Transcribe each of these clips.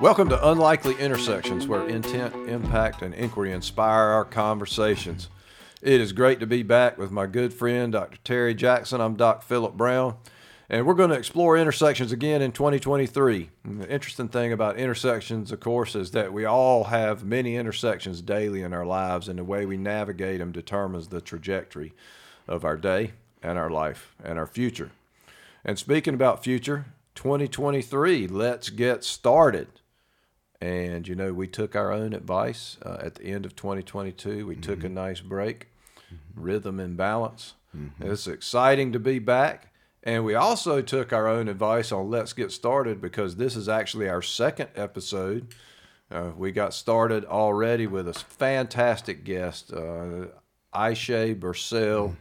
Welcome to Unlikely Intersections, where intent, impact, and inquiry inspire our conversations. It is great to be back with my good friend, Dr. Terry Jackson. I'm Doc Philip Brown, and we're going to explore intersections again in 2023. And the interesting thing about intersections, of course, is that we all have many intersections daily in our lives, and the way we navigate them determines the trajectory of our day and our life and our future. And speaking about future, 2023, let's get started. And you know, we took our own advice uh, at the end of 2022. We took a nice break, rhythm and balance. It's exciting to be back. And we also took our own advice on Let's Get Started because this is actually our second episode. Uh, we got started already with a fantastic guest, uh, Ayse Birsel,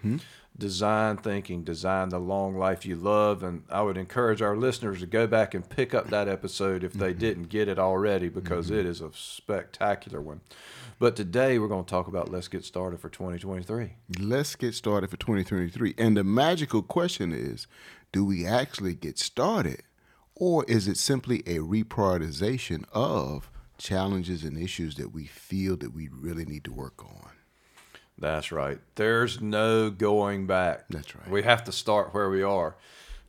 Design Thinking, Design the Long Life You Love. And I would encourage our listeners to go back and pick up that episode if they mm-hmm. didn't get it already because mm-hmm. it is a spectacular one. But today we're going to talk about Let's Get Started for 2023. Let's get started for 2023. And the magical question is do we actually get started? Or is it simply a reprioritization of challenges and issues that we feel that we really need to work on? That's right. There's no going back. That's right. We have to start where we are.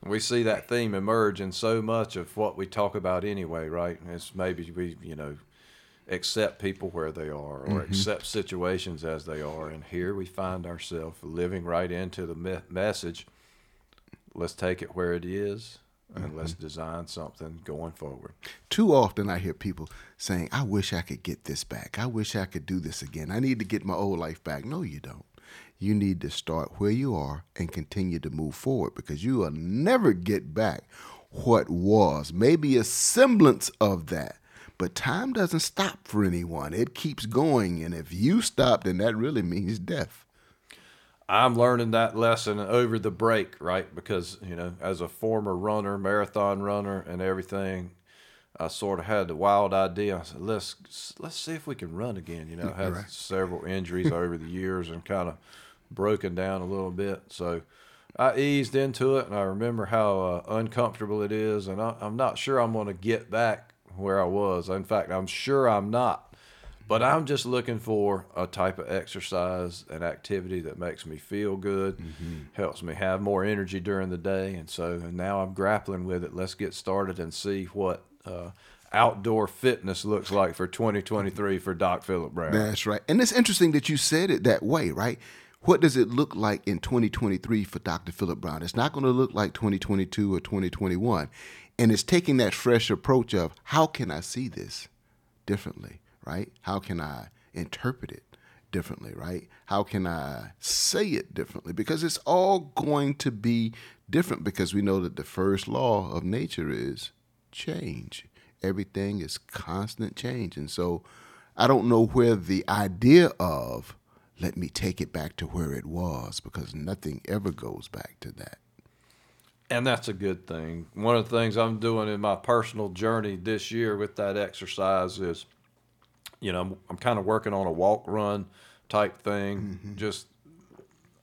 We see that theme emerge in so much of what we talk about anyway, right? It's maybe we, you know, accept people where they are or mm-hmm. accept situations as they are. And here we find ourselves living right into the me- message. Let's take it where it is and mm-hmm. let's design something going forward. Too often I hear people saying, I wish I could get this back. I wish I could do this again. I need to get my old life back. No, you don't. You need to start where you are and continue to move forward because you will never get back what was. Maybe a semblance of that. But time doesn't stop for anyone, it keeps going. And if you stop, then that really means death. I'm learning that lesson over the break, right? Because, you know, as a former runner, marathon runner and everything, I sort of had the wild idea. I said, let's let's see if we can run again. You know, I had Right. several injuries over the years and kind of broken down a little bit. So I eased into it and I remember how uh, uncomfortable it is. And I, I'm not sure I'm going to get back where I was. In fact, I'm sure I'm not. But I'm just looking for a type of exercise and activity that makes me feel good, helps me have more energy during the day. And so now I'm grappling with it. Let's get started and see what uh, outdoor fitness looks like for 2023 for Doc Philip Brown. That's right. And it's interesting that you said it that way, right? What does it look like in 2023 for Dr. Philip Brown? It's not going to look like 2022 or 2021. And it's taking that fresh approach of how can I see this differently, right? How can I interpret it differently, right? How can I say it differently? Because it's all going to be different because we know that the first law of nature is change. Everything is constant change. And so I don't know where the idea of let me take it back to where it was because nothing ever goes back to that. And that's a good thing. One of the things I'm doing in my personal journey this year with that exercise is, you know, I'm, I'm kind of working on a walk run type thing, mm-hmm. just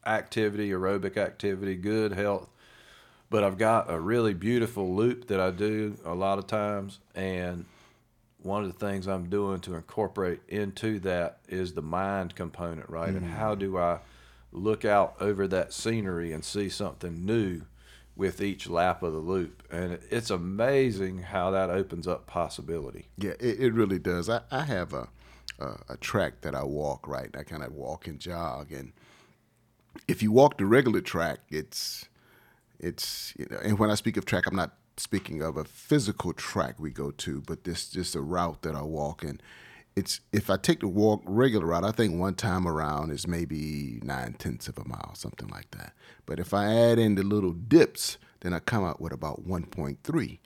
activity, aerobic activity, good health. But I've got a really beautiful loop that I do a lot of times. And one of the things I'm doing to incorporate into that is the mind component, right? And how mm-hmm. do I look out over that scenery and see something new with each lap of the loop? And it's amazing how that opens up possibility. Yeah, it, it really does. I, I have a, a a track that I walk, right? I kind of walk and jog, and if you walk the regular track, it's it's you know. And when I speak of track, I'm not speaking of a physical track we go to, but this just a route that I walk, and it's if I take the walk regular route, I think one time around is maybe nine tenths of a mile, something like that. But if I add in the little dips, then I come out with about 1.3,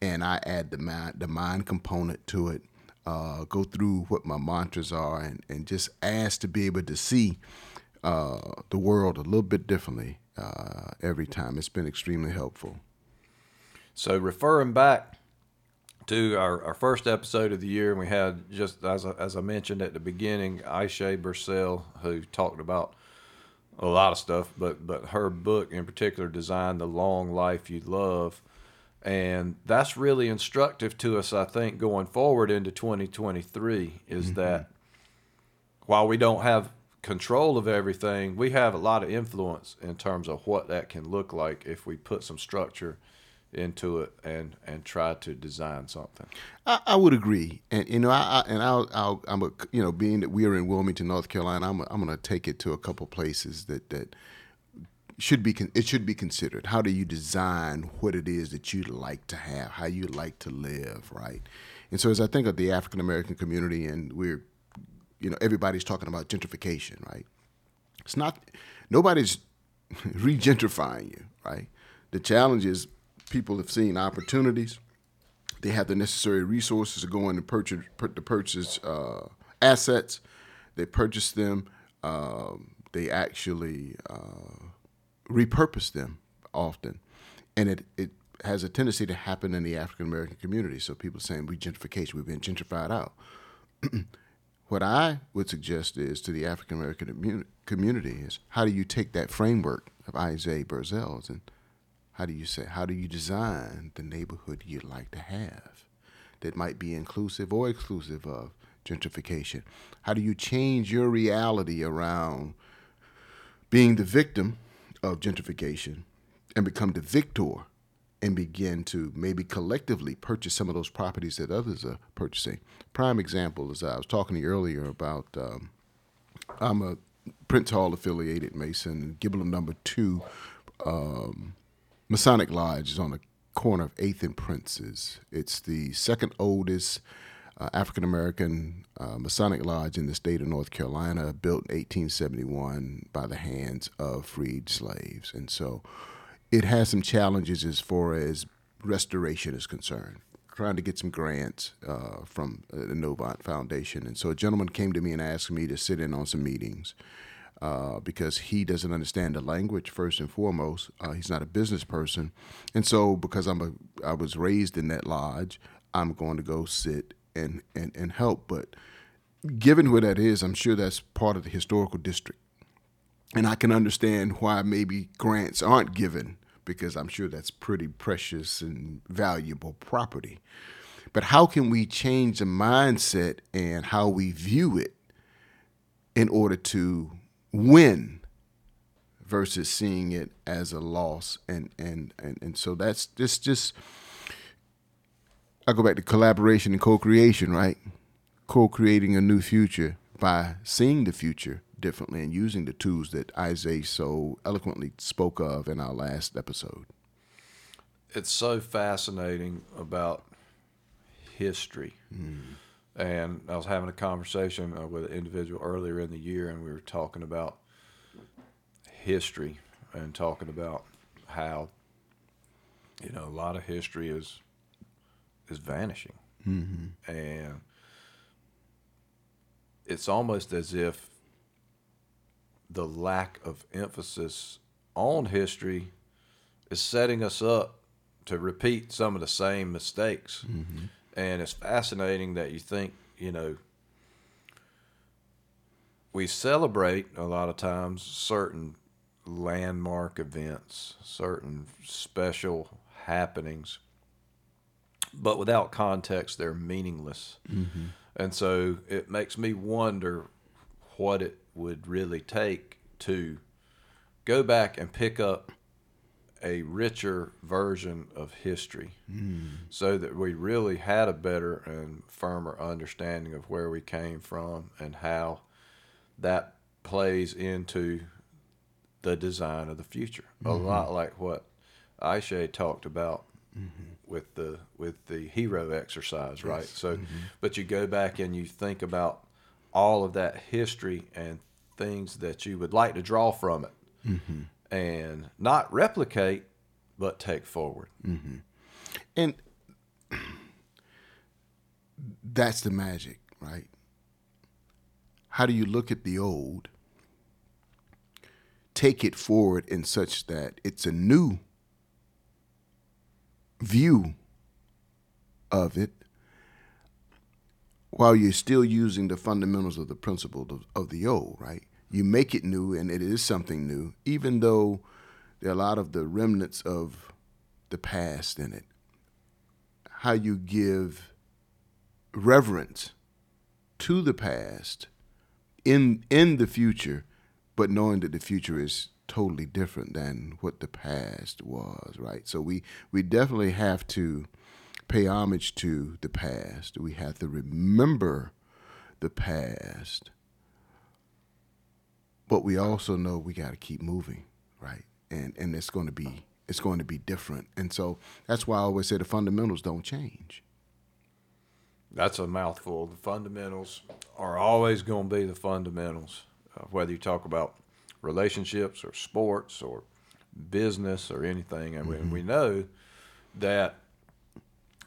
and I add the mind the mind component to it. Uh, go through what my mantras are and, and just ask to be able to see uh, the world a little bit differently uh, every time. It's been extremely helpful. So referring back to our, our first episode of the year, and we had just as I, as I mentioned at the beginning, Ayse Birsel, who talked about a lot of stuff, but but her book in particular, "Design the Long Life You Love," And that's really instructive to us, I think, going forward into 2023 is Mm-hmm. that while we don't have control of everything, we have a lot of influence in terms of what that can look like if we put some structure into it and and try to design something. I, I would agree, and you know, I, I and I'll, I'll, I'm a, you know, being that we are in Wilmington, North Carolina, I'm, I'm going to take it to a couple places that that should be, it should be considered. How do you design what it is that you'd like to have, how you like to live, right? And so, as I think of the African American community, and we're, you know, everybody's talking about gentrification, right? It's not, nobody's regentrifying you, right? The challenge is people have seen opportunities they have the necessary resources to go in and purchase to purchase uh, assets. They purchase them. Um, they actually uh, repurpose them often, and it it has a tendency to happen in the African American community. So people saying we gentrification, we've been gentrified out. what I would suggest is to the African American community is how do you take that framework of Ayse Birsel's and how do you say how do you design the neighborhood you'd like to have that might be inclusive or exclusive of gentrification? How do you change your reality around being the victim of gentrification and become the victor and begin to maybe collectively purchase some of those properties that others are purchasing? Prime example is I was talking to you earlier about um, I'm a Prince Hall affiliated Mason, Giblem number two. Um, Masonic Lodge is on the corner of 8th and Princess. It's the second oldest uh, African American uh, Masonic Lodge in the state of North Carolina, built in 1871 by the hands of freed slaves. And so it has some challenges as far as restoration is concerned. Trying to get some grants uh, from the Novant Foundation. And so a gentleman came to me and asked me to sit in on some meetings. Uh, because he doesn't understand the language first and foremost. Uh, he's not a business person, and so because I'm a I was raised in that lodge, I'm going to go sit and and and help. But given where that is, I'm sure that's part of the historical district, and I can understand why maybe grants aren't given because I'm sure that's pretty precious and valuable property. But how can we change the mindset and how we view it in order to win versus seeing it as a loss and and and, and so that's just just I go back to collaboration and co-creation, right? Co-creating a new future by seeing the future differently and using the tools that Ayse so eloquently spoke of in our last episode. It's so fascinating about history. Mm. And I was having a conversation uh, with an individual earlier in the year, and we were talking about history and talking about how you know a lot of history is is vanishing, and it's almost as if the lack of emphasis on history is setting us up to repeat some of the same mistakes. And it's fascinating that you think, you know, we celebrate a lot of times certain landmark events, certain special happenings, but without context, they're meaningless. Mm-hmm. And so it makes me wonder what it would really take to go back and pick up a richer version of history hmm. so that we really had a better and firmer understanding of where we came from and how that plays into the design of the future. A hmm. lot like what Ayse talked about mm-hmm. with the with the hero exercise, right? So, mm-hmm. but you go back and you think about all of that history and things that you would like to draw from it, mm-hmm. And not replicate, but take forward. Mm-hmm. And that's the magic, right? How do you look at the old, take it forward in such that it's a new view of it while you're still using the fundamentals of the principle of, of the old, right? You make it new and it is something new, even though there are a lot of the remnants of the past in it. how you give reverence to the past in in the future, but knowing that the future is totally different than what the past was, right? So we we definitely have to pay homage to the past. We have to remember the past. But we also know we got to keep moving, right? And and it's going to be it's going to be different. And so that's why I always say the fundamentals don't change. That's a mouthful. The fundamentals are always going to be the fundamentals, uh, whether you talk about relationships or sports or business or anything. And mm-hmm. we, we know that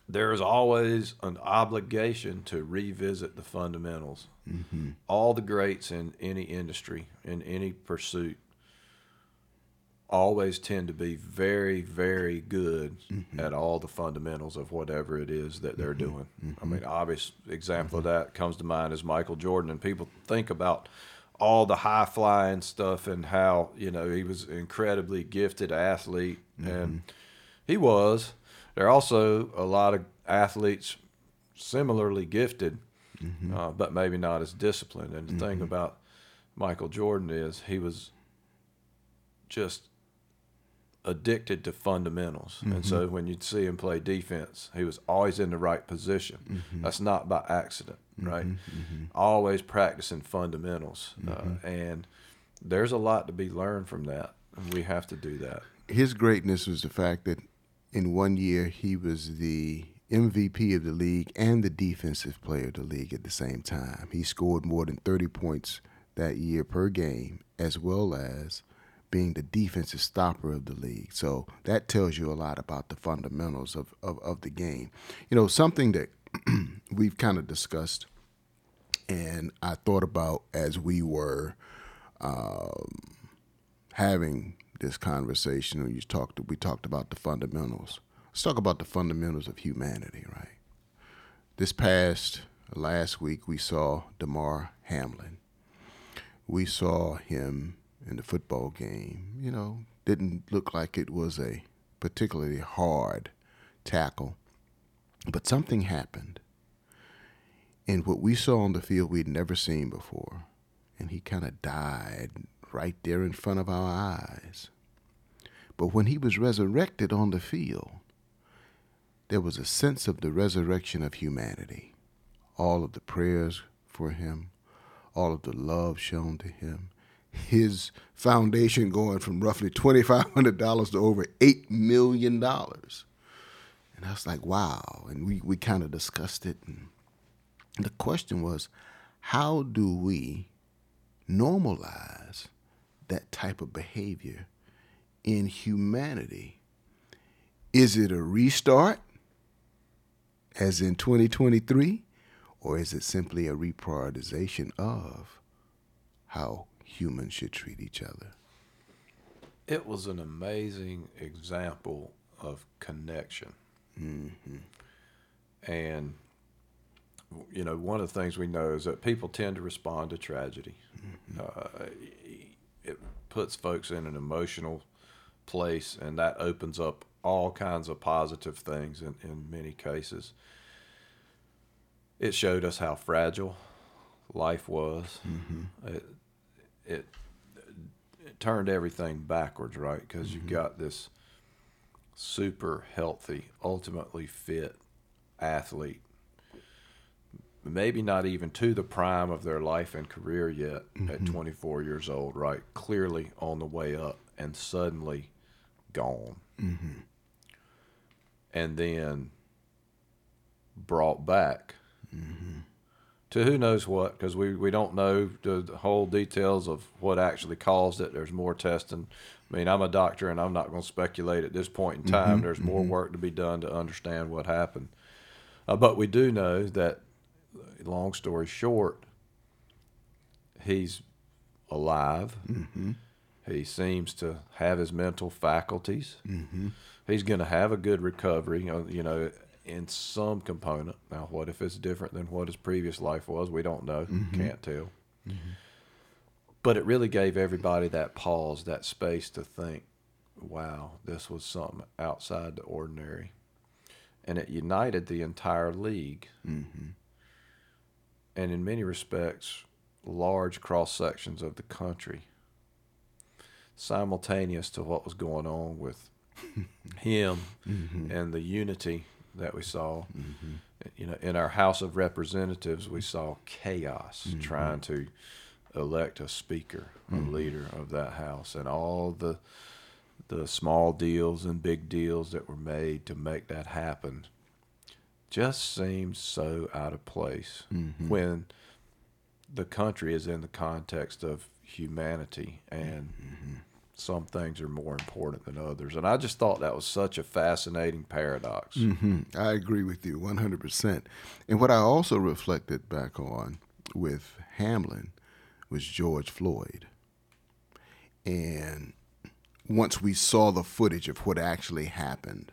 there is always an obligation to revisit the fundamentals. Mm-hmm. All the greats in any industry, in any pursuit, always tend to be very, very good mm-hmm. at all the fundamentals of whatever it is that they're mm-hmm. doing. Mm-hmm. I mean, obvious example of that comes to mind is Michael Jordan, and people think about all the high flying stuff and how you know he was an incredibly gifted athlete, and mm-hmm. he was. There are also a lot of athletes similarly gifted, mm-hmm. uh, but maybe not as disciplined. And the thing about Michael Jordan is he was just addicted to fundamentals. Mm-hmm. And so mm-hmm. when you'd see him play defense, he was always in the right position. Mm-hmm. That's not by accident, mm-hmm. right? Mm-hmm. Always practicing fundamentals. Uh, mm-hmm. and there's a lot to be learned from that. And we have to do that. His greatness was the fact that in one year he was the MVP of the league and the defensive player of the league at the same time. He scored more than 30 points that year per game, as well as – being the defensive stopper of the league. So that tells you a lot about the fundamentals of, of, of the game. You know, something that we've kind of discussed and I thought about as we were um, having this conversation, or you talked we talked about the fundamentals. Let's talk about the fundamentals of humanity, right? This past last week we saw Damar Hamlin. We saw him in the football game, you know, didn't look like it was a particularly hard tackle. But something happened. And what we saw on the field we'd never seen before. And he kind of died right there in front of our eyes. But when he was resurrected on the field, there was a sense of the resurrection of humanity. All of the prayers for him, all of the love shown to him, his foundation going from roughly $2,500 to over $8 million. And I was like, wow. And we, we kind of discussed it. And the question was, how do we normalize that type of behavior in humanity? Is it a restart, as in 2023, or is it simply a reprioritization of how humans should treat each other. It was an amazing example of connection. Mm-hmm. And, you know, one of the things we know is that people tend to respond to tragedy. Mm-hmm. Uh, it puts folks in an emotional place, and that opens up all kinds of positive things in, in many cases. It showed us how fragile life was. Mm-hmm. It, it, it turned everything backwards, right? Because mm-hmm. you've got this super healthy, ultimately fit athlete, maybe not even to the prime of their life and career yet mm-hmm. at 24 years old, right? Clearly on the way up and suddenly gone. Mm-hmm. And then brought back. Mm-hmm to who knows what because we, we don't know the, the, whole details of what actually caused it. There's more testing. I mean, I'm a doctor and I'm not going to speculate at this point in time. Mm-hmm, There's more mm-hmm. work to be done to understand what happened. Uh, but we do know that, long story short, he's alive. Mm-hmm. He seems to have his mental faculties. Mm-hmm. He's going to have a good recovery. You know, in some component. Now, what if it's different than what his previous life was? We don't know. Mm-hmm. Can't tell. Mm-hmm. But it really gave everybody that pause, that space to think, wow, this was something outside the ordinary. and it united the entire league. Mm-hmm. And in many respects, large cross sections of the country, simultaneous to what was going on with him Mm-hmm. and the unity that we saw. Mm-hmm. You know, in our House of Representatives, we saw chaos Mm-hmm. trying to elect a speaker, a leader of that house, and all the the small deals and big deals that were made to make that happen just seems so out of place Mm-hmm. when the country is in the context of humanity and some things are more important than others. And I just thought that was such a fascinating paradox. hmm I agree with you 100%. And what I also reflected back on with Hamlin was George Floyd. And once we saw the footage of what actually happened,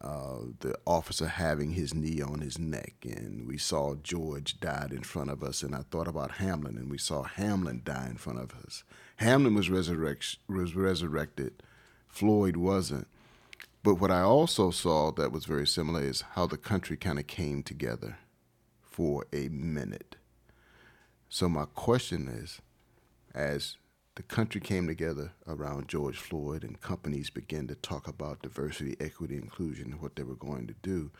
uh, the officer having his knee on his neck, and we saw George died in front of us, and I thought about Hamlin, and we saw Hamlin die in front of us. Hamlin was, resurrect- was resurrected, Floyd wasn't. But what I also saw that was very similar is how the country kind of came together for a minute. So my question is, as the country came together around George Floyd and companies began to talk about diversity, equity, inclusion, and what they were going to do,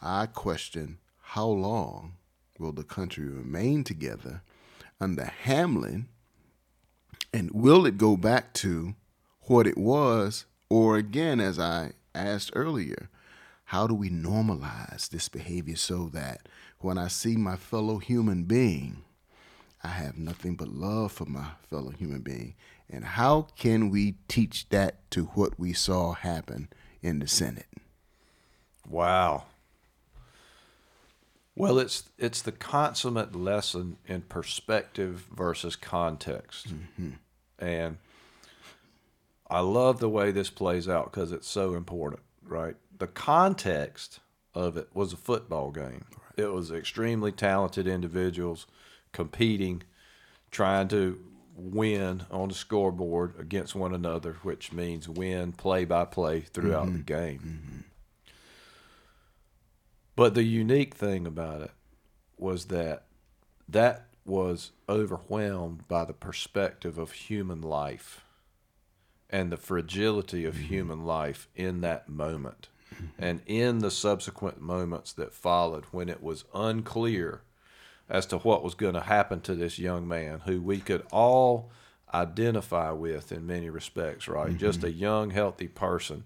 I question how long will the country remain together under Hamlin, and will it go back to what it was, or again, as I asked earlier, how do we normalize this behavior so that when I see my fellow human being, I have nothing but love for my fellow human being. And how can we teach that to what we saw happen in the Senate? Wow. Well, it's it's the consummate lesson in perspective versus context, mm-hmm. and I love the way this plays out because it's so important. Right, the context of it was a football game. It was extremely talented individuals competing, trying to win on the scoreboard against one another, which means win play by play throughout the mm-hmm. game. Mm-hmm. But the unique thing about it was that that was overwhelmed by the perspective of human life and the fragility of mm-hmm. human life in that moment. And in the subsequent moments that followed, when it was unclear as to what was going to happen to this young man, who we could all identify with in many respects, right? Just a young, healthy person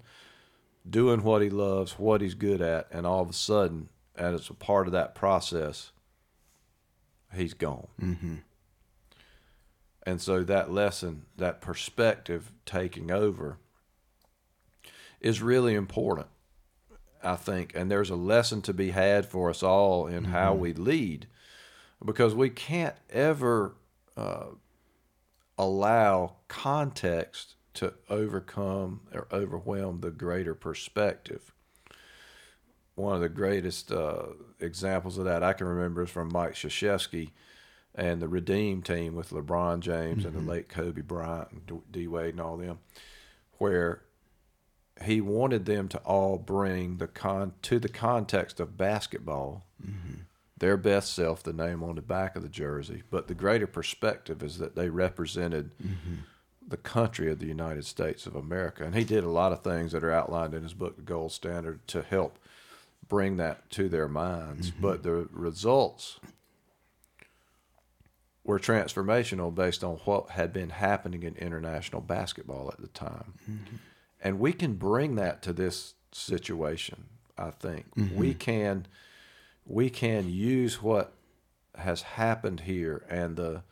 doing what he loves, what he's good at, and all of a sudden, and as a part of that process, he's gone. Mm-hmm. And so that lesson, that perspective taking over, is really important, I think. And there's a lesson to be had for us all in how we lead, because we can't ever uh, allow context to overcome or overwhelm the greater perspective. One of the greatest uh, examples of that I can remember is from Mike Krzyzewski and the Redeem team with LeBron James and the late Kobe Bryant and D Wade and all them, where he wanted them to all bring the con to the context of basketball their best self, the name on the back of the jersey, but the greater perspective is that they represented mm-hmm. the country of the United States of America. And he did a lot of things that are outlined in his book, The Gold Standard, to help bring that to their minds. Mm-hmm. But the results were transformational based on what had been happening in international basketball at the time. Mm-hmm. And we can bring that to this situation, I think. We can we can use what has happened here and the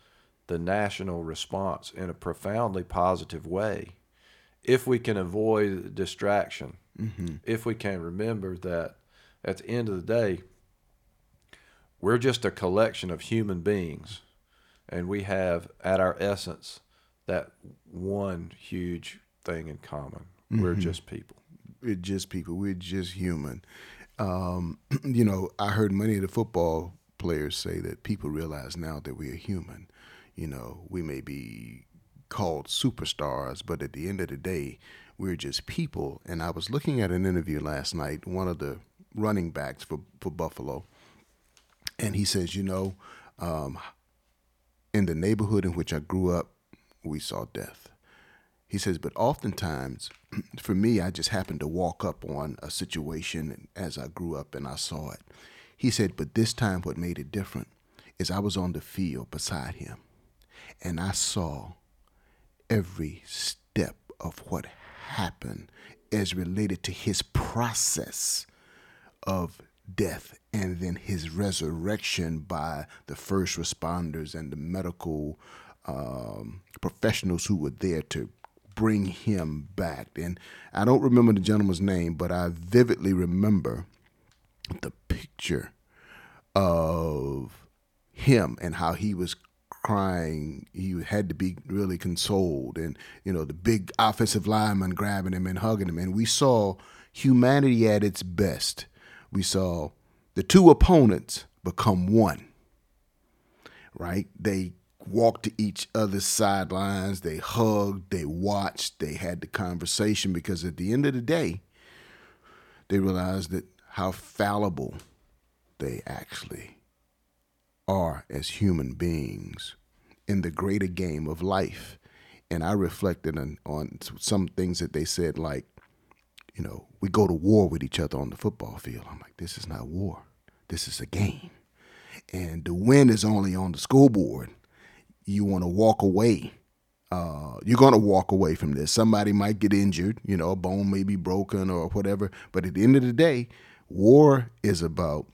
the national response in a profoundly positive way if we can avoid distraction. Mm-hmm. If we can remember that at the end of the day we're just a collection of human beings and we have at our essence that one huge thing in common. We're mm-hmm. just people. We're just people. We're just human. Um, you know, I heard many of the football players say that people realize now that we are human. You know, we may be called superstars, but at the end of the day, we're just people. And I was looking at an interview last night. One of the running backs for for Buffalo, and he says, you know, um, in the neighborhood in which I grew up, we saw death. He says, but oftentimes, for me, I just happened to walk up on a situation as I grew up and I saw it. He said, but this time, what made it different is I was on the field beside him and I saw every step of what happened as related to his process of death and then his resurrection by the first responders and the medical um, professionals who were there to bring him back. And I don't remember the gentleman's name, but I vividly remember the picture of him and how he was crying. He had to be really consoled, and you know the big offensive lineman grabbing him and hugging him. And we saw humanity at its best. We saw the two opponents become one. Right? They walked to each other's sidelines. They hugged. They watched. They had the conversation because at the end of the day, they realized that how fallible they actually are as human beings in the greater game of life. And I reflected on, on some things that they said, like, you know, we go to war with each other on the football field. I'm like, this is not war. This is a game. And the win is only on the scoreboard. You want to walk away. Uh, you're going to walk away from this. Somebody might get injured, you know, a bone may be broken or whatever. But at the end of the day, war is about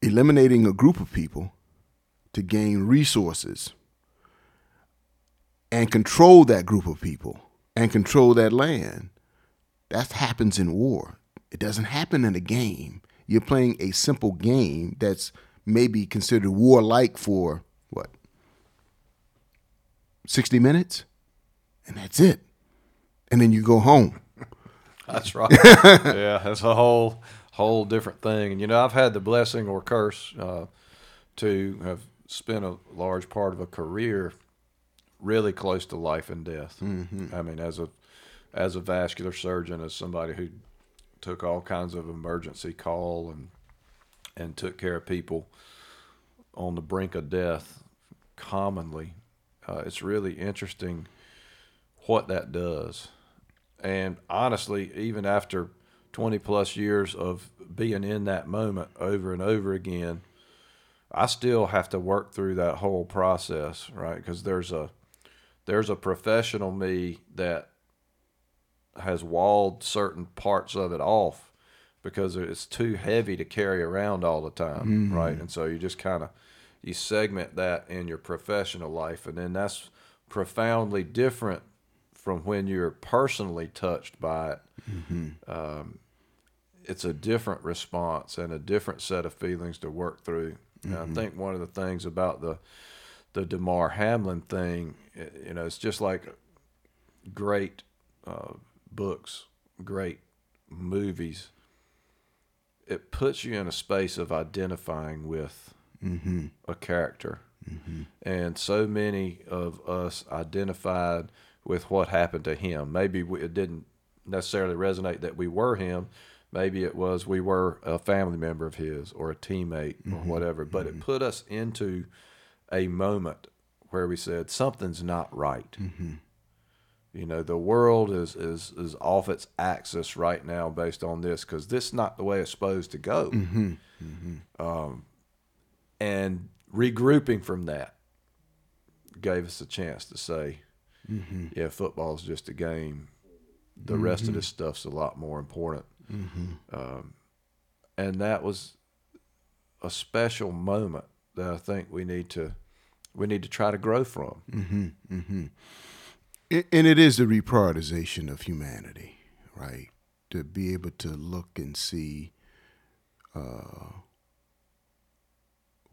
eliminating a group of people to gain resources and control that group of people and control that land. That happens in war. It doesn't happen in a game. You're playing a simple game that's maybe considered warlike for what? 60 minutes? And that's it. And then you go home. That's right. yeah, that's a whole whole different thing. And you know, I've had the blessing or curse uh, to have spent a large part of a career really close to life and death. Mm-hmm. I mean, as a as a vascular surgeon, as somebody who took all kinds of emergency call and and took care of people on the brink of death commonly, uh, it's really interesting what that does. And honestly, even after 20 plus years of being in that moment over and over again, I still have to work through that whole process, right? Because there's a there's a professional me that has walled certain parts of it off because it's too heavy to carry around all the time, mm-hmm. right? And so you just kind of you segment that in your professional life, and then that's profoundly different from when you're personally touched by it. Mm-hmm. Um, it's a different response and a different set of feelings to work through. Mm-hmm. I think one of the things about the the Damar Hamlin thing, you know, it's just like great uh, books, great movies. It puts you in a space of identifying with mm-hmm. a character. Mm-hmm. And so many of us identified with what happened to him. Maybe it didn't necessarily resonate that we were him, Maybe it was we were a family member of his or a teammate mm-hmm. or whatever, but mm-hmm. it put us into a moment where we said something's not right. Mm-hmm. You know, the world is, is is off its axis right now based on this because this is not the way it's supposed to go. Mm-hmm. Mm-hmm. Um, and regrouping from that gave us a chance to say, mm-hmm. yeah, football is just a game. The rest of this stuff's a lot more important. Mm-hmm. Um, and that was a special moment that I think we need to we need to try to grow from. And it is the reprioritization of humanity, right? To be able to look and see uh,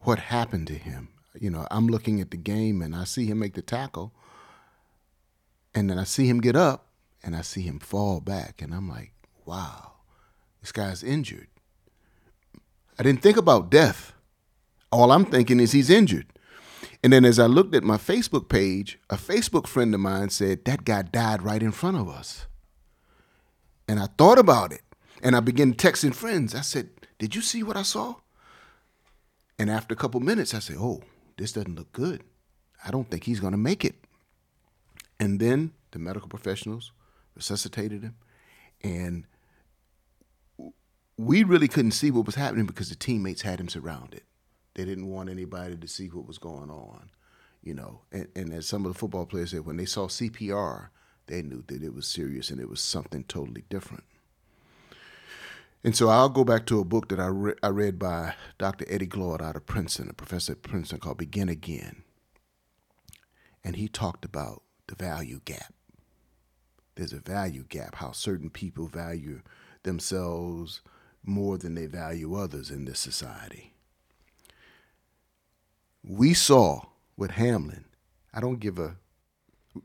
what happened to him. You know, I'm looking at the game and I see him make the tackle, and then I see him get up and I see him fall back, and I'm like, wow this guy's injured. I didn't think about death. All I'm thinking is he's injured. And then as I looked at my Facebook page, a Facebook friend of mine said, That guy died right in front of us. And I thought about it. And I began texting friends. I said, Did you see what I saw? And after a couple minutes, I said, Oh, this doesn't look good. I don't think he's going to make it. And then the medical professionals resuscitated him. And we really couldn't see what was happening because the teammates had him surrounded. They didn't want anybody to see what was going on, you know. And, and as some of the football players said, when they saw CPR, they knew that it was serious and it was something totally different. And so I'll go back to a book that I, re- I read by Dr. Eddie Glaude out of Princeton, a professor at Princeton called Begin Again. And he talked about the value gap. There's a value gap, how certain people value themselves more than they value others in this society. We saw with Hamlin, I don't give a,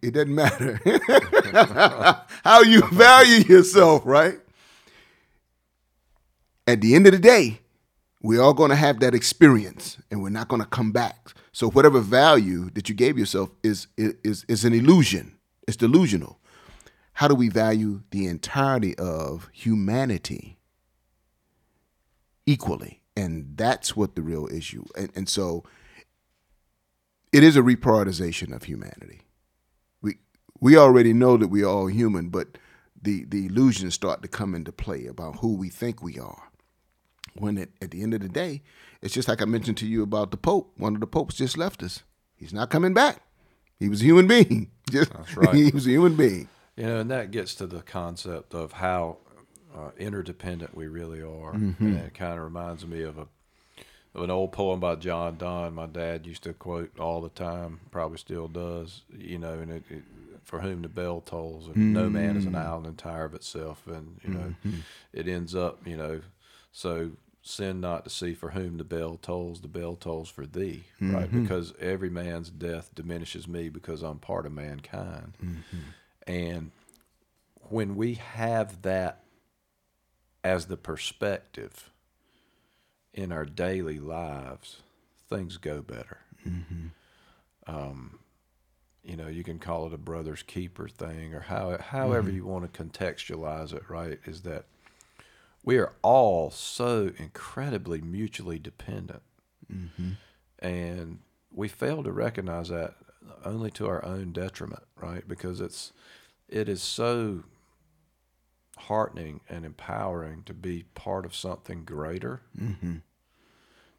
it doesn't matter how you value yourself, right? At the end of the day, we're all going to have that experience and we're not going to come back. So whatever value that you gave yourself is is is an illusion. It's delusional. How do we value the entirety of humanity equally? And that's what the real issue. And, and so it is a reprioritization of humanity. We we already know that we are all human, but the the illusions start to come into play about who we think we are when it, at the end of the day, it's just like I mentioned to you about the Pope. One of the popes just left us. He's not coming back. He was a human being. Just, That's right. he was a human being. You know, and that gets to the concept of how uh, interdependent we really are. Mm-hmm. And it kind of reminds me of a of an old poem by John Donne. My dad used to quote all the time, probably still does. You know, and it, it for whom the bell tolls, and mm-hmm. no man is an mm. island entire of itself, and you know, mm-hmm. it ends up, you know, so sin not to see for whom the bell tolls, the bell tolls for thee, mm-hmm. right? Because every man's death diminishes me because I'm part of mankind. Mm-hmm. And when we have that as the perspective in our daily lives, things go better. Mm-hmm. Um, you know, you can call it a brother's keeper thing or how, however mm-hmm. you want to contextualize it, right? Is that we are all so incredibly mutually dependent. Mm-hmm. And we fail to recognize that only to our own detriment, right? Because it's it is so heartening and empowering to be part of something greater. Mm-hmm.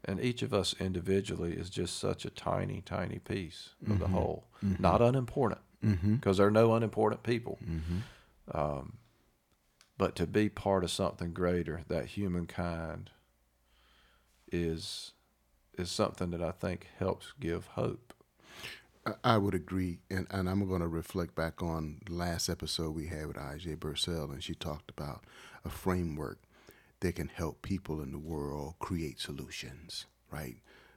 And each of us individually is just such a tiny, tiny piece of mm-hmm. the whole. Mm-hmm. Not unimportant, because mm-hmm. there are no unimportant people. Mm-hmm. Um, but to be part of something greater that humankind is is something that I think helps give hope. I would agree, and, and I'm going to reflect back on the last episode we had with Ayse Birsel, and she talked about a framework that can help people in the world create solutions, right?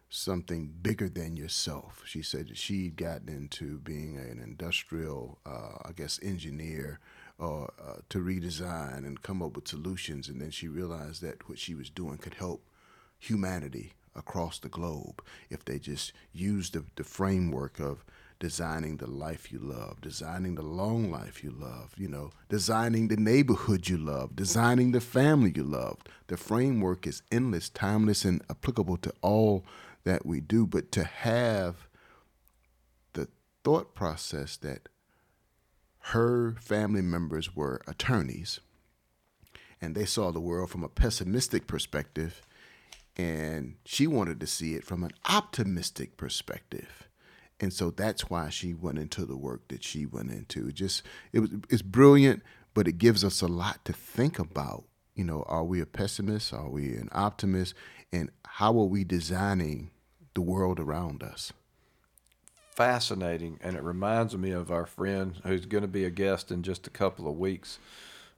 Something bigger than yourself. She said that she'd gotten into being an industrial, uh, I guess, engineer or uh, to redesign and come up with solutions. And then she realized that what she was doing could help humanity across the globe if they just use the, the framework of designing the life you love, designing the long life you love, you know, designing the neighborhood you love, designing the family you love. The framework is endless, timeless, and applicable to all that we do. But to have the thought process that her family members were attorneys and they saw the world from a pessimistic perspective and she wanted to see it from an optimistic perspective. And so that's why she went into the work that she went into. Just it was it's brilliant but it gives us a lot to think about. You know are we a pessimist? Are we an optimist? And how are we designing the world around us? Fascinating, and it reminds me of our friend who's going to be a guest in just a couple of weeks,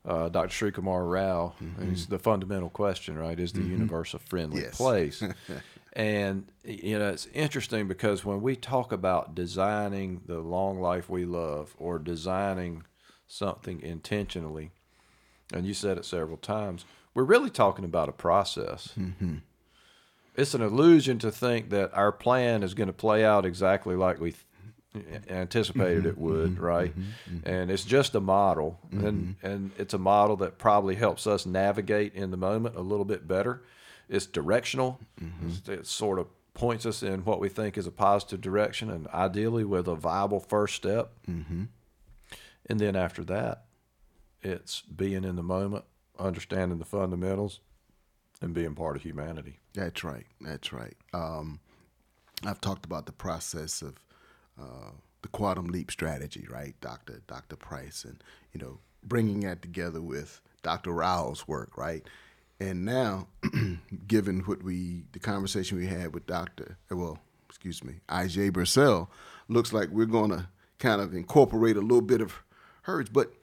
uh, Dr. Srikumar Rao. Mm-hmm. It's the fundamental question, right? Is the mm-hmm. universe a friendly yes. place? and you know, it's interesting because when we talk about designing the long life we love or designing something intentionally, and you said it several times, we're really talking about a process. Mm-hmm it's an illusion to think that our plan is going to play out exactly like we anticipated it would, mm-hmm. right? Mm-hmm. Mm-hmm. And it's just a model, and and it's a model that probably helps us navigate in the moment a little bit better. It's directional. It's- It sort of points us in what we think is a positive direction, and ideally with a viable first step. Mm-hmm. And then after that, it's being in the moment, understanding the fundamentals, and being part of humanity. That's right. That's right. Um, I've talked about the process of uh, the quantum leap strategy, right, Doctor Doctor Price, and you know bringing that together with Doctor Rao's work, right, and now, given what we the conversation we had with Doctor, well, excuse me, Ayse Birsel, looks like we're to kind of incorporate a little bit of hers, but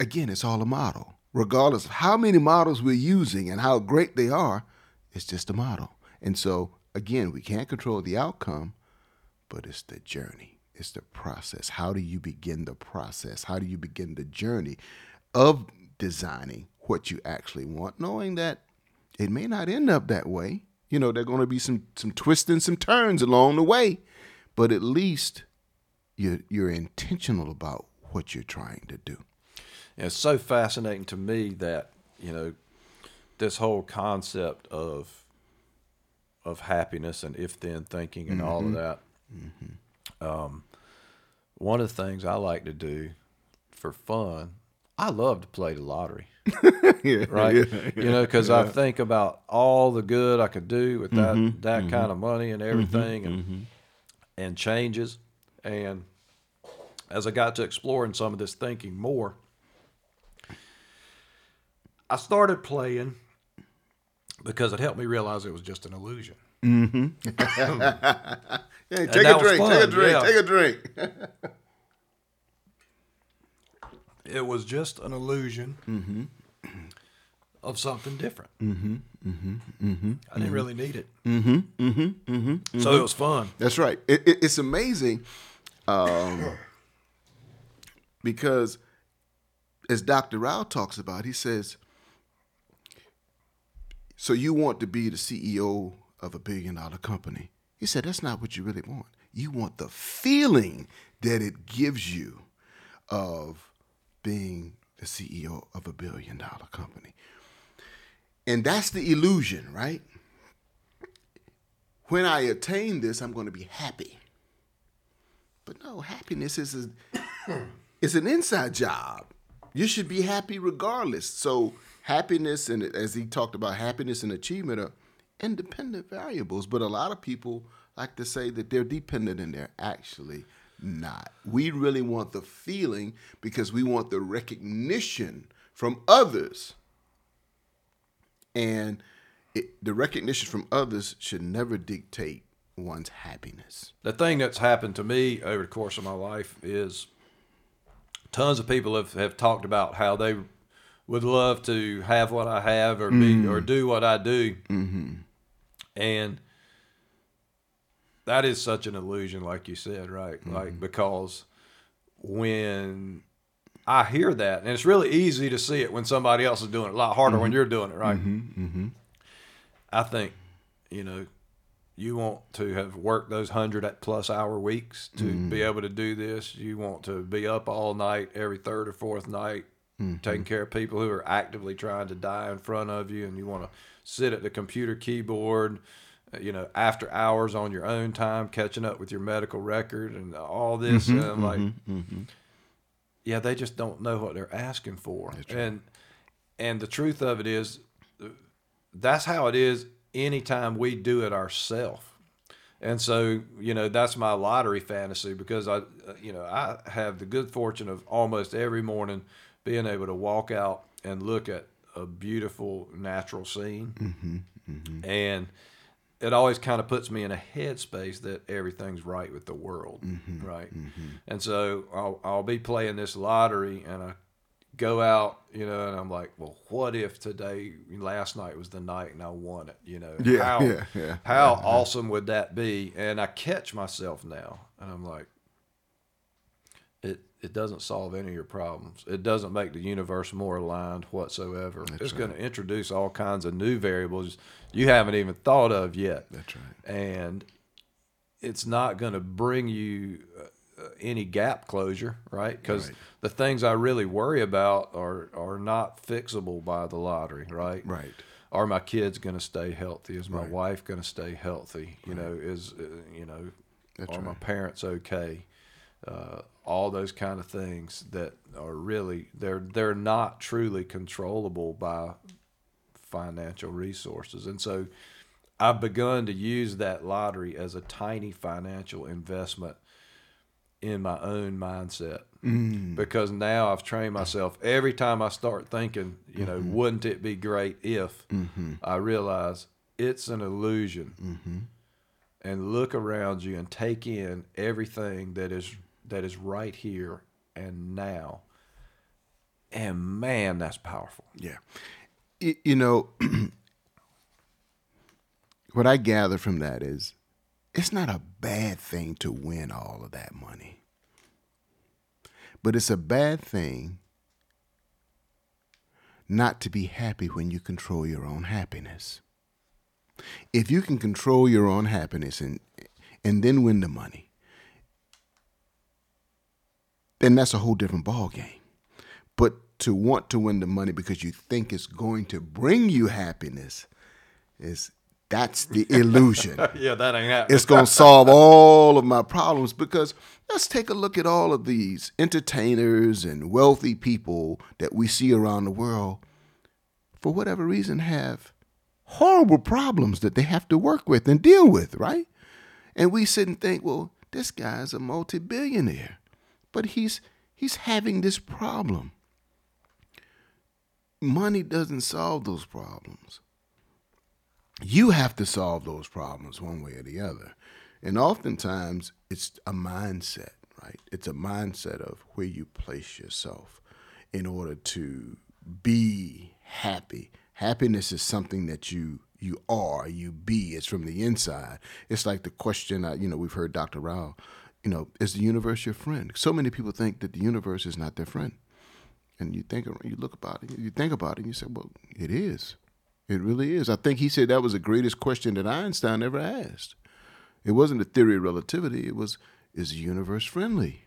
again, it's all a model. Regardless of how many models we're using and how great they are, it's just a model. And so, again, we can't control the outcome, but it's the journey, it's the process. How do you begin the process? How do you begin the journey of designing what you actually want, knowing that it may not end up that way? You know, there are going to be some some twists and some turns along the way, but at least you're you're intentional about what you're trying to do. And it's so fascinating to me that you know this whole concept of of happiness and if then thinking and all of mm-hmm. that. Mm-hmm. Um, one of the things I like to do for fun, I love to play the lottery. yeah, right? yeah, You know, because I think about all the good I could do with that mm-hmm. that mm-hmm. kind of money and everything, and and changes. And as I got to exploring some of this thinking more, I started playing because it helped me realize it was just an illusion. Hey, take a drink, take a drink, yeah. take a drink. It was just an illusion of something different. Mm-hmm, mm-hmm, I didn't really need it. Mm-hmm, mm-hmm, So it was fun. That's right. It, it, it's amazing um, because, as Dr. Rao talks about, he says, So you want to be the CEO of a billion dollar company? He said, That's not what you really want. You want the feeling that it gives you of being the CEO of a billion dollar company. And that's the illusion, right? when I attain this, I'm going to be happy. But no, happiness is a, is an inside job. You should be happy regardless. So happiness and as he talked about happiness and achievement are independent variables. But a lot of people like to say that they're dependent and they're actually not. We really want the feeling because we want the recognition from others. And it, the recognition from others should never dictate one's happiness. The thing that's happened to me over the course of my life is tons of people have, have talked about how they would love to have what I have or be or do what I do. Mm-hmm. And that is such an illusion, like you said, right? Mm-hmm. Like, because when I hear that, and it's really easy to see it when somebody else is doing it, a lot harder when mm-hmm. you're doing it, right? Mm-hmm. I think, you know, you want to have worked those hundred plus hour weeks to be able to do this. You want to be up all night every third or fourth night, taking care of people who are actively trying to die in front of you, and you want to sit at the computer keyboard, uh, you know, after hours on your own time, catching up with your medical record and all this. and I'm like, mm-hmm, mm-hmm. yeah, they just don't know what they're asking for, and and the truth of it is uh, that's how it is anytime we do it ourselves. And so, you know, that's my lottery fantasy because I, uh, you know, I have the good fortune of almost every morning being able to walk out and look at a beautiful natural scene. Mm-hmm, mm-hmm. And it always kind of puts me in a headspace that everything's right with the world. Mm-hmm, right. And so I'll, I'll be playing this lottery and I go out, you know, and I'm like, well, what if today, last night was the night and I won it, you know? Yeah, how, yeah, yeah. How awesome would that be? And I catch myself now and I'm like, it, doesn't solve any of your problems. It doesn't make the universe more aligned whatsoever. it's going to introduce all kinds of new variables you haven't even thought of yet. That's right. And it's not going to bring you uh, uh, any gap closure, right? Because Right. the things I really worry about are are not fixable by the lottery, right? Right. Are my kids going to stay healthy? Is my Right. wife going to stay healthy? You know, is uh, you know, That's are my parents okay? Uh, all those kind of things that are really they're they're not truly controllable by financial resources, and so I've begun to use that lottery as a tiny financial investment in my own mindset. Mm. Because now I've trained myself every time I start thinking, you know, mm-hmm. wouldn't it be great if mm-hmm. I realize it's an illusion mm-hmm. and look around you and take in everything that is that is right here and now. And man, that's powerful. Yeah. You know, what I gather from that is it's not a bad thing to win all of that money. But it's a bad thing not to be happy when you control your own happiness. If you can control your own happiness and and then win the money, then that's a whole different ball game. But to want to win the money because you think it's going to bring you happiness is that's the illusion. Yeah, that ain't happening. it's going to solve all of my problems because let's take a look at all of these entertainers and wealthy people that we see around the world for whatever reason have horrible problems that they have to work with and deal with, right? And we sit and think, well, this guy's a multi-billionaire, but he's he's having this problem. Money doesn't solve those problems. You have to solve those problems one way or the other. And oftentimes it's a mindset, right? It's a mindset of where you place yourself in order to be happy. Happiness is something that you you are, you be. It's from the inside. It's like the question, uh, you know, we've heard Dr. Rao, you know, is the universe your friend? So many people think that the universe is not their friend. And you think, you look about it, you think about it, and you say, well, it is. It really is. I think he said that was the greatest question that Einstein ever asked. It wasn't a theory of relativity. It was, is the universe friendly?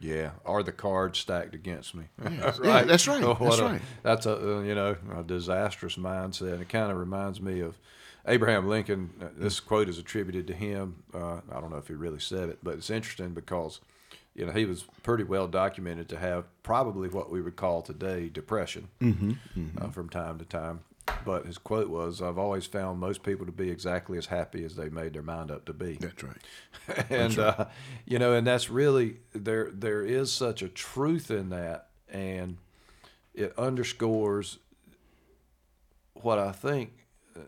Yeah, are the cards stacked against me? Yeah, yeah, that's right, What that's a- right. That's a uh, you know a disastrous mindset. It kind of reminds me of Abraham Lincoln. Uh, This quote is attributed to him. Uh, I don't know if he really said it, but it's interesting because you know he was pretty well documented to have probably what we would call today depression Uh, from time to time. But his quote was, "I've always found most people to be exactly as happy as they made their mind up to be." That's right. and uh, you know, and that's really there. There is such a truth in that, and it underscores what I think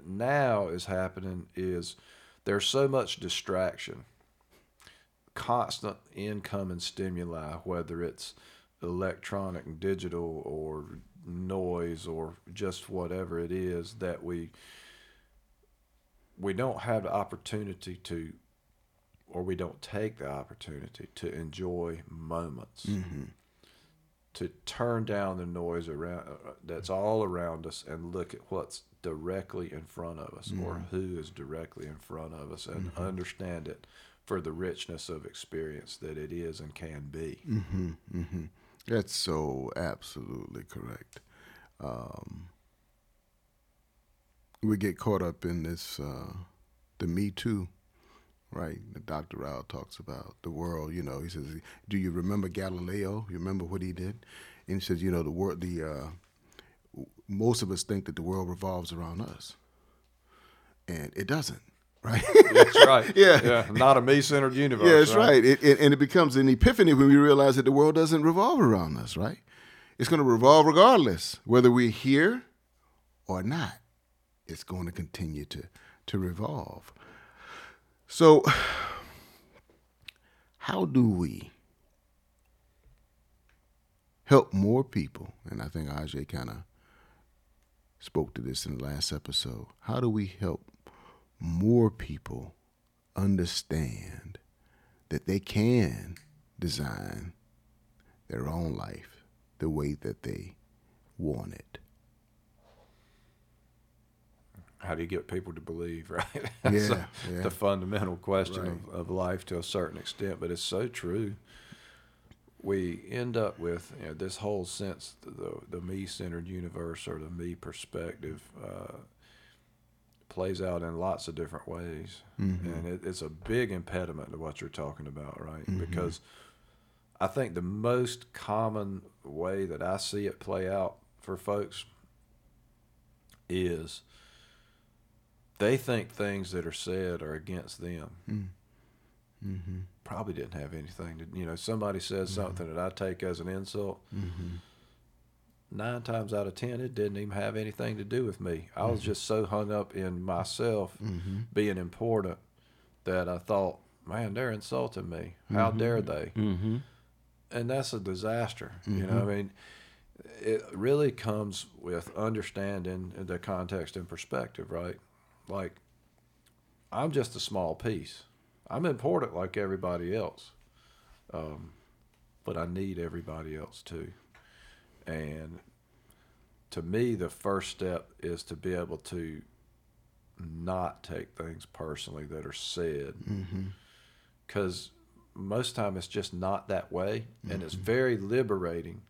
now is happening is there's so much distraction, constant incoming stimuli, whether it's electronic and digital or noise or just whatever it is that we we don't have the opportunity to or we don't take the opportunity to enjoy moments to turn down the noise around uh, that's all around us and look at what's directly in front of us or who is directly in front of us and understand it for the richness of experience that it is and can be That's so absolutely correct. Um, we get caught up in this, uh, the Me Too, right? That Dr. Rao talks about the world. You know, he says, "Do you remember Galileo? You remember what he did?" And he says, "You know, the world, the uh, most of us think that the world revolves around us, and it doesn't, right?" that's right Yeah. yeah not a me-centered universe Yeah, that's right. It, it, and it becomes an epiphany when we realize that the world doesn't revolve around us, right? It's going to revolve regardless, whether we're here or not. It's going to continue to, to revolve. So, how do we help more people? And I think Ayse kind of spoke to this in the last episode. How do we help more people understand that they can design their own life the way that they want it. how do you get people to believe, right? Yeah, That's yeah. the fundamental question Right. of, of life to a certain extent, but it's so true. We end up with you know, this whole sense, the, the me centered universe or the me perspective uh, plays out in lots of different ways. Mm-hmm. And it, it's a big impediment to what you're talking about, right? Mm-hmm. Because I think the most common way that I see it play out for folks is they think things that are said are against them. Mm. Mm-hmm. Probably didn't have anything to, you know, somebody says something that I take as an insult. Mm-hmm. Nine times out of ten, it didn't even have anything to do with me. I was just so hung up in myself Mm-hmm. being important that I thought, man, they're insulting me. How dare they? Mm-hmm. and that's a disaster. You know, I mean, it really comes with understanding the context and perspective, right? Like, I'm just a small piece. I'm important like everybody else, um, but I need everybody else too. And to me, the first step is to be able to not take things personally that are said. Because most time it's just not that way and it's very liberating.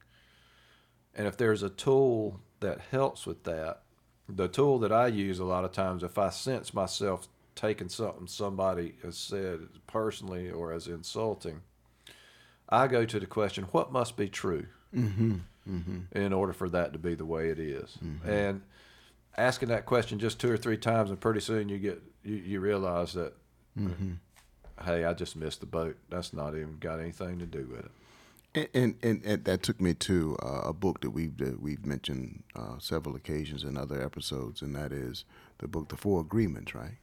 And if there's a tool that helps with that the tool that i use a lot of times if i sense myself taking something somebody has said personally or as insulting i go to the question what must be true in order for that to be the way it is. and asking that question just two or three times and pretty soon you get you, you realize that hey, I just missed the boat. That's not even got anything to do with it. And, and, and, and that took me to uh, a book that we've that we've mentioned uh, several occasions in other episodes, and that is the book The Four Agreements, right?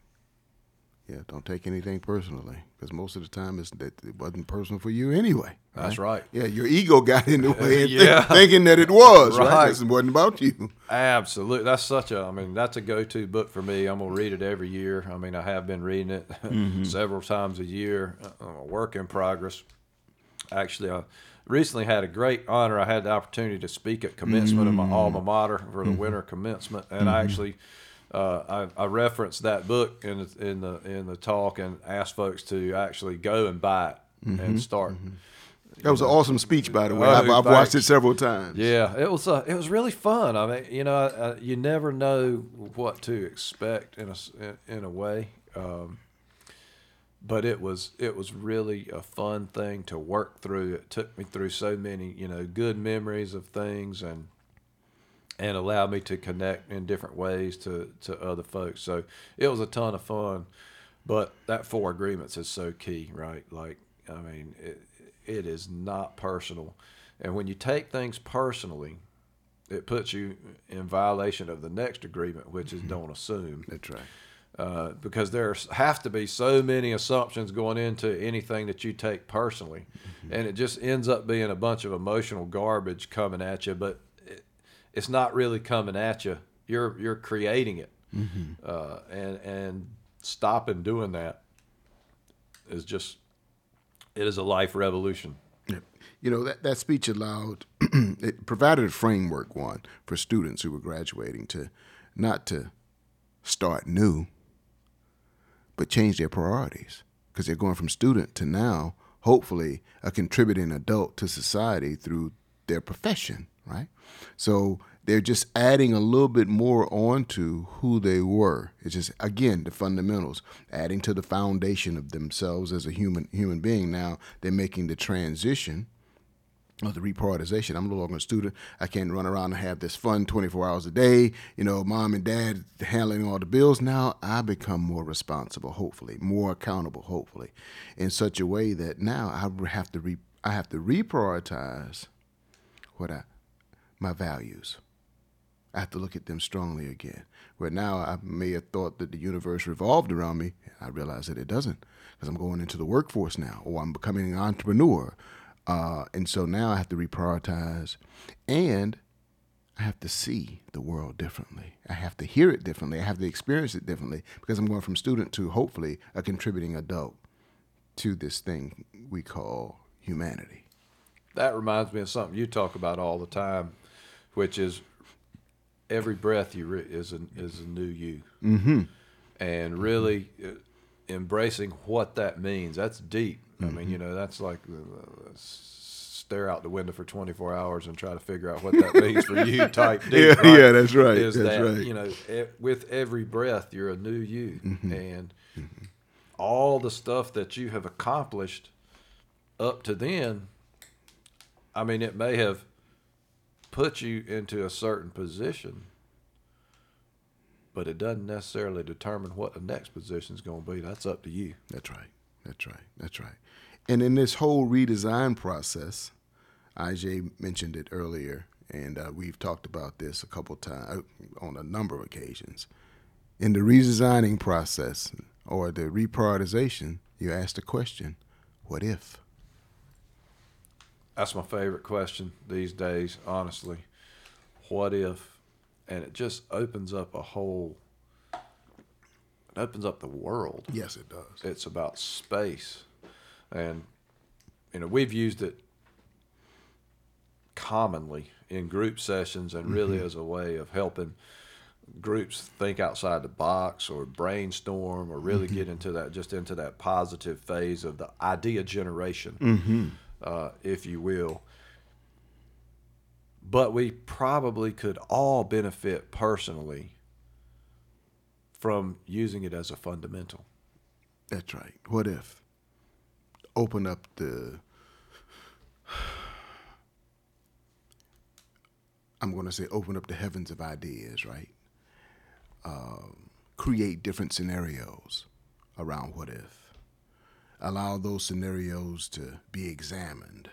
Yeah, don't take anything personally, because most of the time it's that it wasn't personal for you anyway. That's right. Yeah, your ego got in the way, Yeah. thinking that it was right. Right. This wasn't about you. Absolutely. That's such a, I mean, that's a go to book for me. I'm going to read it every year. I mean, I have been reading it mm-hmm. several times a year. Uh, a work in progress. Actually, I recently had a great honor. I had the opportunity to speak at commencement of my mm. alma mater for the mm-hmm. winter commencement. And I mm-hmm. actually, uh, I, I referenced that book in the, in the in the talk and asked folks to actually go and buy it and start. That was an awesome speech, by the way. Oh, I've, I've watched it several times. Yeah, it was uh, it was really fun. I mean, you know, uh, you never know what to expect in a in a way, um, but it was it was really a fun thing to work through. It took me through so many you know good memories of things and and allowed me to connect in different ways to to other folks. So it was a ton of fun. But that four agreements is so key, right? Like, I mean, it, it is not personal. And when you take things personally, it puts you in violation of the next agreement, which is don't assume. That's right. Uh, because there have to be so many assumptions going into anything that you take personally, and it just ends up being a bunch of emotional garbage coming at you. But it's not really coming at you; you're you're creating it, uh, and and stopping doing that is just it is a life revolution. Yeah. You know, that, that speech allowed, it provided a framework, one, for students who were graduating to not to start new, but change their priorities. Because they're going from student to now, hopefully, a contributing adult to society through their profession, right? So they're just adding a little bit more onto who they were. It's just again the fundamentals, adding to the foundation of themselves as a human human being. Now they're making the transition or the reprioritization. I'm no longer a student. I can't run around and have this fun 24 hours a day. You know, mom and dad handling all the bills. Now I become more responsible, hopefully, more accountable, hopefully, in such a way that now I have to re- I have to reprioritize what I my values. I have to look at them strongly again. Where now I may have thought that the universe revolved around me, I realize that it doesn't, because I'm going into the workforce now, or I'm becoming an entrepreneur, uh, and so now I have to reprioritize, and I have to see the world differently. I have to hear it differently. I have to experience it differently because I'm going from student to hopefully a contributing adult to this thing we call humanity. That reminds me of something you talk about all the time, which is every breath you re- is a, is a new you, mm-hmm. and really uh, embracing what that means. That's deep. I mean, you know, that's like uh, stare out the window for 24 hours and try to figure out what that means for you. Type deep. Yeah, right? yeah, that's right. Is That's that right. you know, e- with every breath, you're a new you, Mm-hmm. and all the stuff that you have accomplished up to then. I mean, it may have put you into a certain position, but it doesn't necessarily determine what the next position is going to be. That's up to you. That's right. That's right. That's right. And in this whole redesign process, Ayse mentioned it earlier, and uh, we've talked about this a couple times on a number of occasions. In the redesigning process or the reprioritization, you ask the question, "What if?" That's my favorite question these days, honestly. What if? And it just opens up a whole. It opens up the world. Yes, it does. It's about space, and you know we've used it commonly in group sessions and really mm-hmm. as a way of helping groups think outside the box or brainstorm or really mm-hmm. get into that just into that positive phase of the idea generation mm-hmm. Uh, if you will but we probably could all benefit personally from using it as a fundamental That's right. What if? Open up the. I'm going to say open up the heavens of ideas, right? Um, create different scenarios around what if. Allow those scenarios to be examined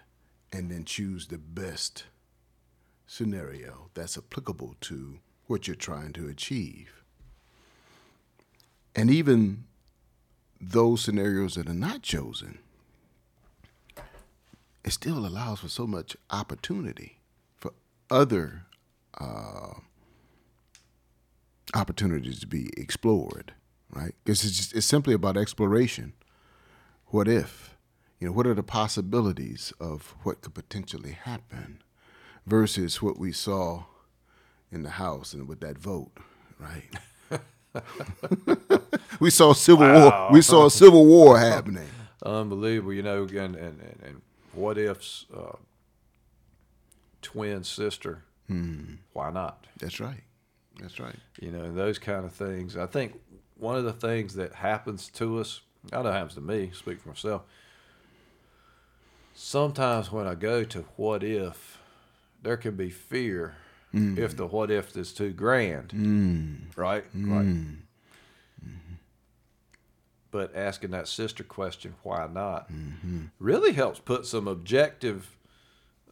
and then choose the best scenario that's applicable to what you're trying to achieve. And even those scenarios that are not chosen, it still allows for so much opportunity for other uh, opportunities to be explored, right? Because it's, it's simply about exploration. What if? You know, what are the possibilities of what could potentially happen versus what we saw in the House and with that vote, right? we saw civil war. We saw a civil war happening. unbelievable, you know, and and, and, what if's uh, twin sister? Why not? That's right. That's right. You know, those kind of things. I think one of the things that happens to us, I know it happens to me. Speak for myself. Sometimes when I go to what if, there can be fear mm. if the what if is too grand, mm. right? Like, mm. mm-hmm. but asking that sister question, why not, mm-hmm. really helps put some objective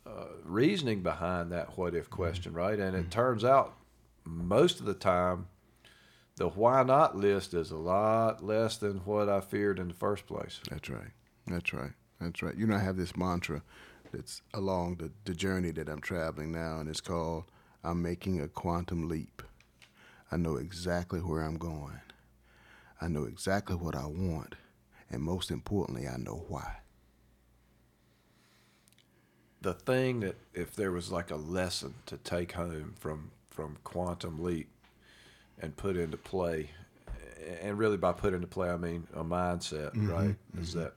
uh, reasoning behind that what if question, right? And it turns out most of the time, the why not list is a lot less than what I feared in the first place. That's right. That's right. That's right. You know, I have this mantra that's along the, the journey that I'm traveling now, and it's called I'm making a quantum leap. I know exactly where I'm going. I know exactly what I want. And most importantly, I know why. The thing that if there was like a lesson to take home from from quantum leap and put into play, and really by put into play I mean a mindset, mm-hmm, right? Is mm-hmm. that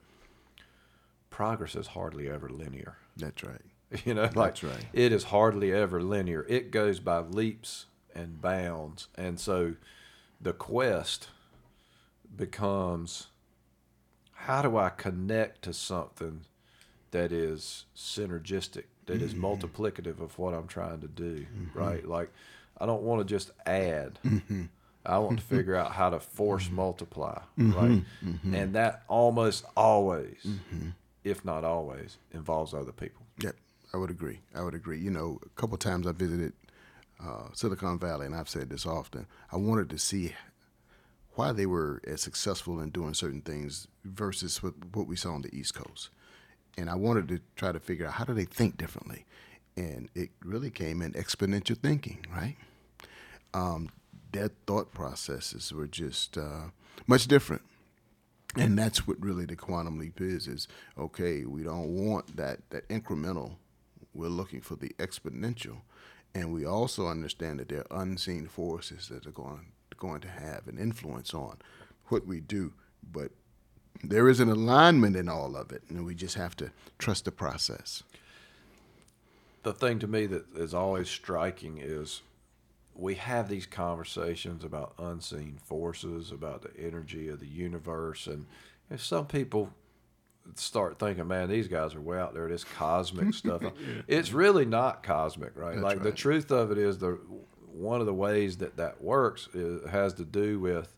progress is hardly ever linear. That's right. You know, like That's right. it is hardly ever linear. It goes by leaps and bounds. And so the quest becomes how do I connect to something that is synergistic, that is mm-hmm. multiplicative of what I'm trying to do, right? Like I don't want to just add. Mm-hmm. I want to mm-hmm. figure out how to force mm-hmm. multiply, right? And that almost always, if not always, involves other people. Yep, I would agree. I would agree. You know, a couple times I visited uh, Silicon Valley, and I've said this often. I wanted to see why they were as successful in doing certain things versus what, what we saw on the East Coast. And I wanted to try to figure out how do they think differently. And it really came in exponential thinking, right? Um, their thought processes were just uh, much different. And that's what really the quantum leap is, is okay, we don't want that, that incremental. We're looking for the exponential. and we also understand that there are unseen forces that are going going to have an influence on what we do. But there is an alignment in all of it, and we just have to trust the process. The thing to me that is always striking is we have these conversations about unseen forces, about the energy of the universe, and if some people start thinking, man, these guys are way out there, this cosmic stuff. It's really not cosmic, right? That's like right. the truth of it is the one of the ways that that works is, has to do with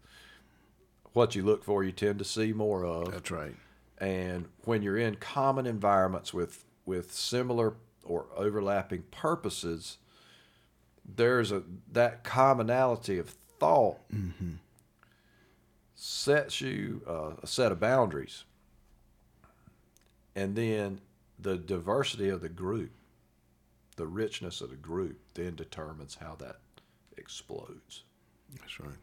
what you look for, you tend to see more of. That's right. And when you're in common environments with with similar or overlapping purposes, there's a that commonality of thought Mm-hmm. sets you uh, a set of boundaries, and then the diversity of the group, the richness of the group, then determines how that explodes. That's right.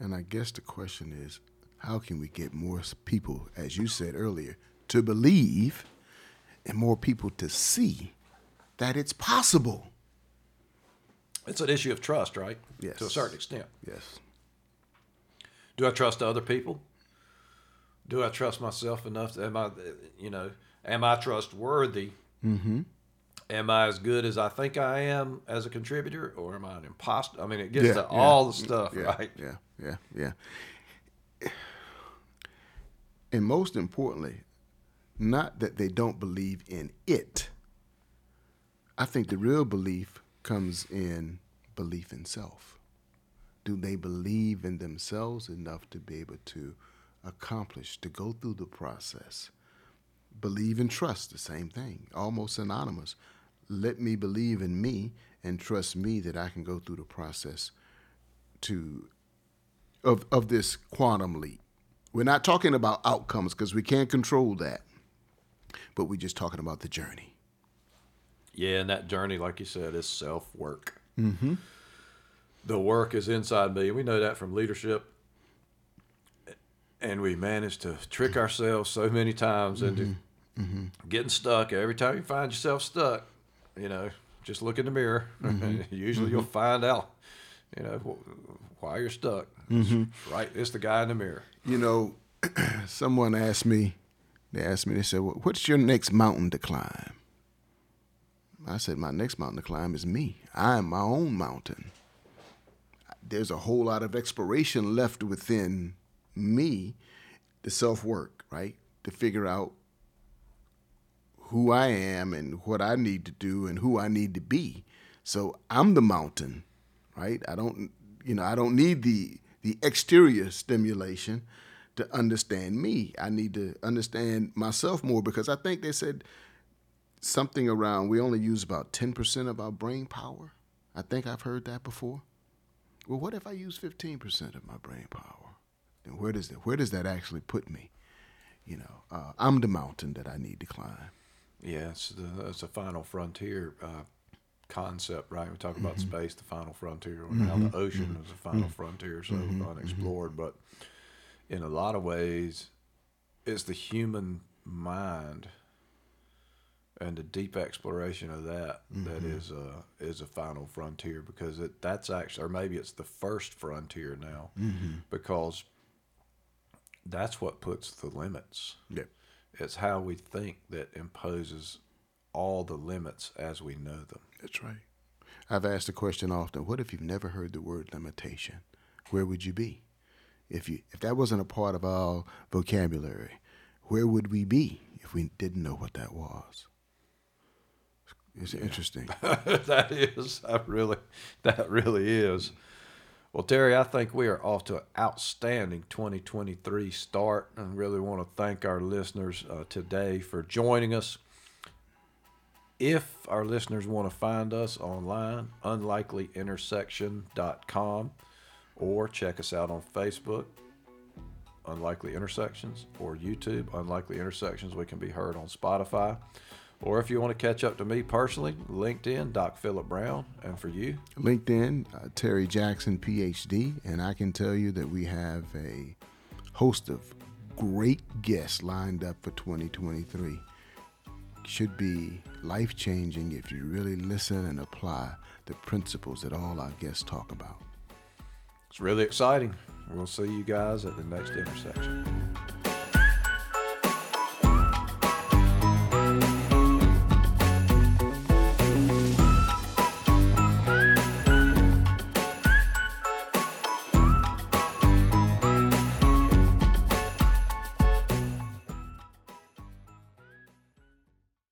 And I guess the question is, how can we get more people, as you said earlier, to believe, and more people to see that it's possible? It's an issue of trust, right? Yes. To a certain extent. Yes. Do I trust other people? Do I trust myself enough? To, am I, you know, am I trustworthy? Mm-hmm. Am I as good as I think I am as a contributor, or am I an imposter? I mean, it gets Yeah, to yeah. all the stuff, Yeah, right? yeah, yeah, yeah. And most importantly, not that they don't believe in it. I think the real belief comes in belief in self. Do they believe in themselves enough to be able to accomplish, to go through the process? Believe and trust, the same thing, almost synonymous. Let me believe in me and trust me that I can go through the process to of of this quantum leap. We're not talking about outcomes because we can't control that, but we're just talking about the journey. Yeah, and that journey, like you said, is self work. Mm-hmm. The work is inside me. We know that from leadership. And we manage to trick ourselves so many times into mm-hmm. Mm-hmm. getting stuck. Every time you find yourself stuck, you know, just look in the mirror. Mm-hmm. Usually you'll find out, you know, why you're stuck. It's Right, it's the guy in the mirror. You know, someone asked me. They asked me. They said, well, "What's your next mountain to climb?" I said, "My next mountain to climb is me. I am my own mountain. There's a whole lot of exploration left within me, the self work, right, to figure out who I am and what I need to do and who I need to be. So I'm the mountain, right? I don't, you know, I don't need the the exterior stimulation to understand me. I need to understand myself more because I think they said something around we only use about 10% of our brain power. I think I've heard that before. Well, what if I use 15% of my brain power? Then where does that, where does that actually put me? You know, uh, I'm the mountain that I need to climb. Yeah, it's, the, it's a final frontier uh, concept, right? We talk about mm-hmm. space, the final frontier, or now mm-hmm. the ocean mm-hmm. is the final frontier, so unexplored. But in a lot of ways, it's the human mind and the deep exploration of that that mm-hmm. is a is a final frontier because it that's actually or maybe it's the first frontier now mm-hmm. because that's what puts the limits. Yeah. It's how we think that imposes all the limits as we know them. That's right. I've asked the question often, what if you've never heard the word limitation? Where would you be? If you if that wasn't a part of our vocabulary, where would we be if we didn't know what that was? It's interesting. that is, that really, that really is. Well, Terry, I think we are off to an outstanding 2023 start, and really want to thank our listeners uh, today for joining us. If our listeners want to find us online, unlikelyintersection.com, or check us out on Facebook, Unlikely Intersections, or YouTube, Unlikely Intersections. We can be heard on Spotify. Or if you want to catch up to me personally, LinkedIn, Doc Philip Brown. And for you, LinkedIn, uh, Terry Jackson, PhD, and I can tell you that we have a host of great guests lined up for 2023. should be life changing if you really listen and apply the principles that all our guests talk about. It's really exciting. We'll see you guys at the next intersection.